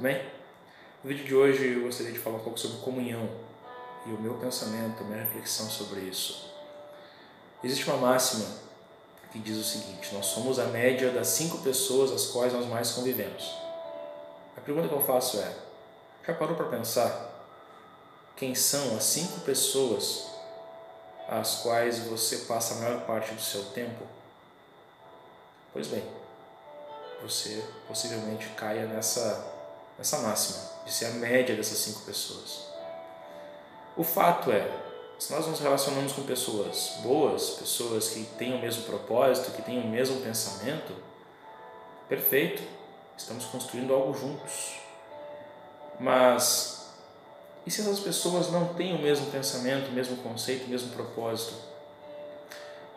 bem? No vídeo de hoje eu gostaria de falar um pouco sobre comunhão e o meu pensamento, a minha reflexão sobre isso. Existe uma máxima que diz o seguinte: nós somos a média das cinco pessoas às quais nós mais convivemos. A pergunta que eu faço é: já parou para pensar quem são as cinco pessoas às quais você passa a maior parte do seu tempo? Pois bem, você possivelmente caia nessa, nessa máxima, de ser a média dessas cinco pessoas. O fato é, se nós nos relacionamos com pessoas boas, pessoas que têm o mesmo propósito, que têm o mesmo pensamento, perfeito, estamos construindo algo juntos. Mas e se essas pessoas não têm o mesmo pensamento, o mesmo conceito, o mesmo propósito?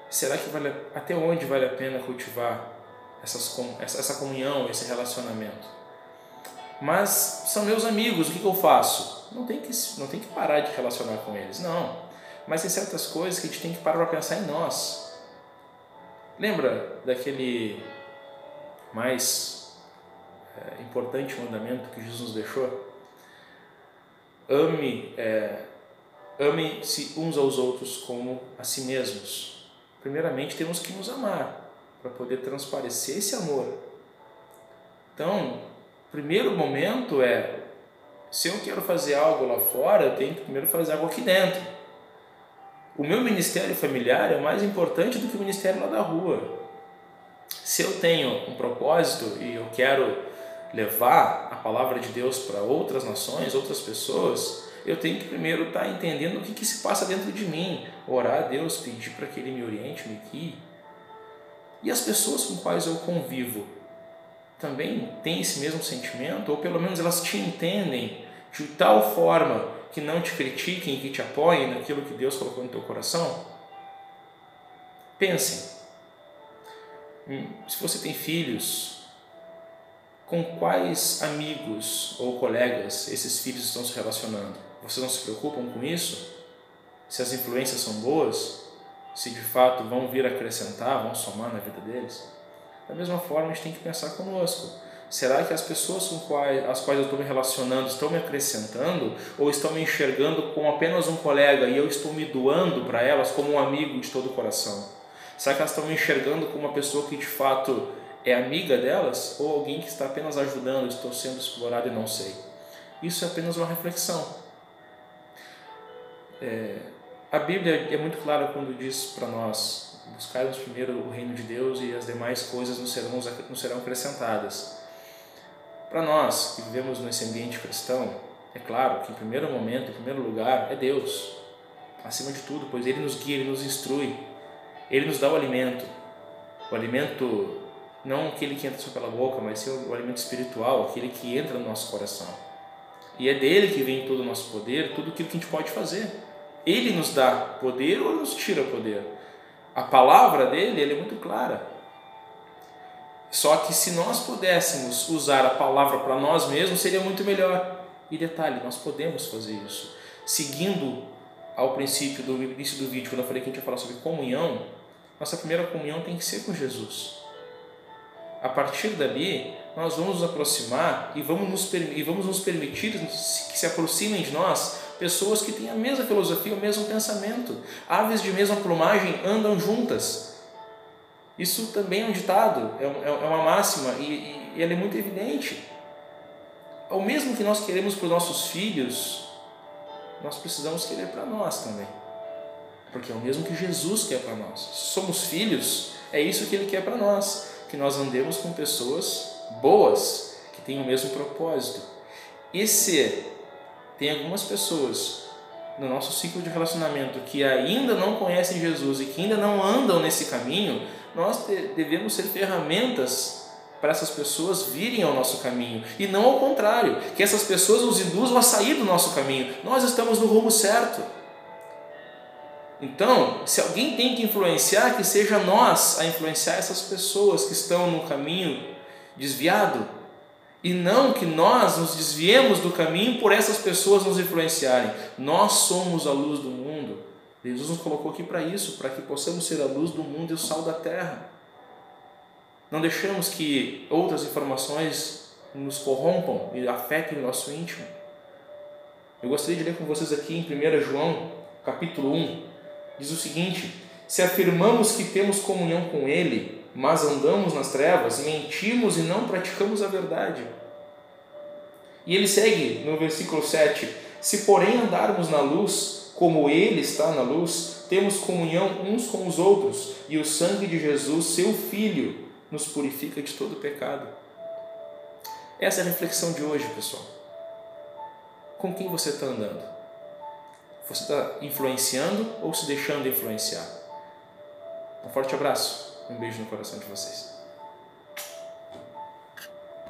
Será que vale até onde vale a pena cultivar essas, essa comunhão, esse relacionamento. Mas são meus amigos, o que, eu faço? Não tem, que, não tem que parar de relacionar com eles, não. Mas tem certas coisas que a gente tem que parar para pensar em nós. Lembra daquele mais é, importante mandamento que Jesus nos deixou? Ame, é, ame-se uns aos outros como a si mesmos. Primeiramente, temos que nos amar para poder transparecer esse amor. Então, primeiro momento é: se eu quero fazer algo lá fora, eu tenho que primeiro fazer algo aqui dentro. O meu ministério familiar é mais importante do que o ministério lá da rua. Se eu tenho um propósito e eu quero levar a palavra de Deus para outras nações, outras pessoas, eu tenho que primeiro estar entendendo o que, que se passa dentro de mim, orar a Deus, pedir para que Ele me oriente, me guie. E as pessoas com quais eu convivo também têm esse mesmo sentimento, ou pelo menos elas te entendem de tal forma que não te critiquem, que te apoiem naquilo que Deus colocou no teu coração? Pensem. Hum, se você tem filhos, com quais amigos ou colegas esses filhos estão se relacionando? Vocês não se preocupam com isso? Se as influências são boas? Se de fato vão vir acrescentar, vão somar na vida deles. Da mesma forma, a gente tem que pensar conosco. Será que as pessoas com quais, as quais eu estou me relacionando estão me acrescentando ou estão me enxergando como apenas um colega e eu estou me doando para elas como um amigo de todo o coração? Será que elas estão me enxergando como uma pessoa que de fato é amiga delas ou alguém que está apenas ajudando, estou sendo explorado e não sei? Isso é apenas uma reflexão. É, a Bíblia é muito clara quando diz para nós: buscarmos primeiro o reino de Deus e as demais coisas nos serão, nos serão acrescentadas. Para nós que vivemos nesse ambiente cristão, é claro que em primeiro momento, em primeiro lugar, é Deus, acima de tudo, pois Ele nos guia, Ele nos instrui, Ele nos dá o alimento. O alimento, não aquele que entra só pela boca, mas sim o alimento espiritual, aquele que entra no nosso coração. E é dele que vem todo o nosso poder, tudo aquilo que a gente pode fazer. Ele nos dá poder ou nos tira poder? A palavra dele ele é muito clara. Só que se nós pudéssemos usar a palavra para nós mesmos, seria muito melhor. E detalhe, nós podemos fazer isso. Seguindo ao princípio do início do vídeo, quando eu falei que a gente ia falar sobre comunhão, nossa primeira comunhão tem que ser com Jesus. A partir dali, nós vamos nos aproximar e vamos nos, e vamos nos permitir que se aproximem de nós pessoas que têm a mesma filosofia, o mesmo pensamento. Aves de mesma plumagem andam juntas. Isso também é um ditado, é, é, é uma máxima e, e ela é muito evidente. O mesmo que nós queremos para os nossos filhos, nós precisamos querer para nós também. Porque é o mesmo que Jesus quer para nós. Somos filhos, é isso que Ele quer para nós. Que nós andemos com pessoas boas, que têm o mesmo propósito. E se tem algumas pessoas no nosso ciclo de relacionamento que ainda não conhecem Jesus e que ainda não andam nesse caminho, nós devemos ser ferramentas para essas pessoas virem ao nosso caminho e não ao contrário, que essas pessoas nos induzam a sair do nosso caminho. Nós estamos no rumo certo. Então, se alguém tem que influenciar, que seja nós a influenciar essas pessoas que estão no caminho desviado, e não que nós nos desviemos do caminho por essas pessoas nos influenciarem. Nós somos a luz do mundo. Jesus nos colocou aqui para isso, para que possamos ser a luz do mundo e o sal da terra. Não deixamos que outras informações nos corrompam e afetem o nosso íntimo. Eu gostaria de ler com vocês aqui em 1 João, capítulo 1, diz o seguinte: Se afirmamos que temos comunhão com Ele, mas andamos nas trevas, mentimos e não praticamos a verdade. E ele segue no versículo 7: Se porém andarmos na luz, como Ele está na luz, temos comunhão uns com os outros, e o sangue de Jesus, seu Filho, nos purifica de todo pecado. Essa é a reflexão de hoje, pessoal. Com quem você está andando? Você está influenciando ou se deixando influenciar? Um forte abraço um beijo no coração de vocês.